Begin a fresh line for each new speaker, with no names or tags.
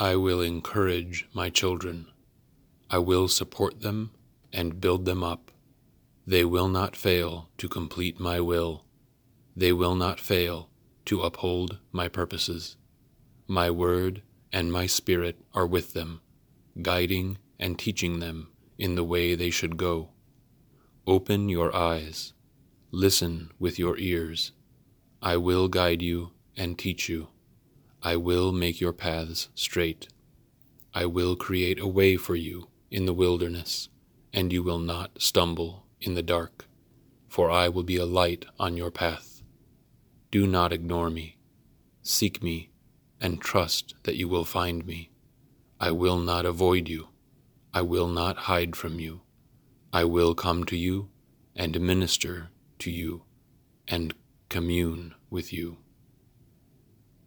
I will encourage my children. I will support them and build them up. They will not fail to complete my will. They will not fail to uphold my purposes. My word and my spirit are with them, guiding and teaching them in the way they should go. Open your eyes, listen with your ears. I will guide you and teach you. I will make your paths straight. I will create a way for you in the wilderness, and you will not stumble in the dark, for I will be a light on your path. Do not ignore me. Seek me and trust that you will find me. I will not avoid you. I will not hide from you. I will come to you and minister to you and commune with you.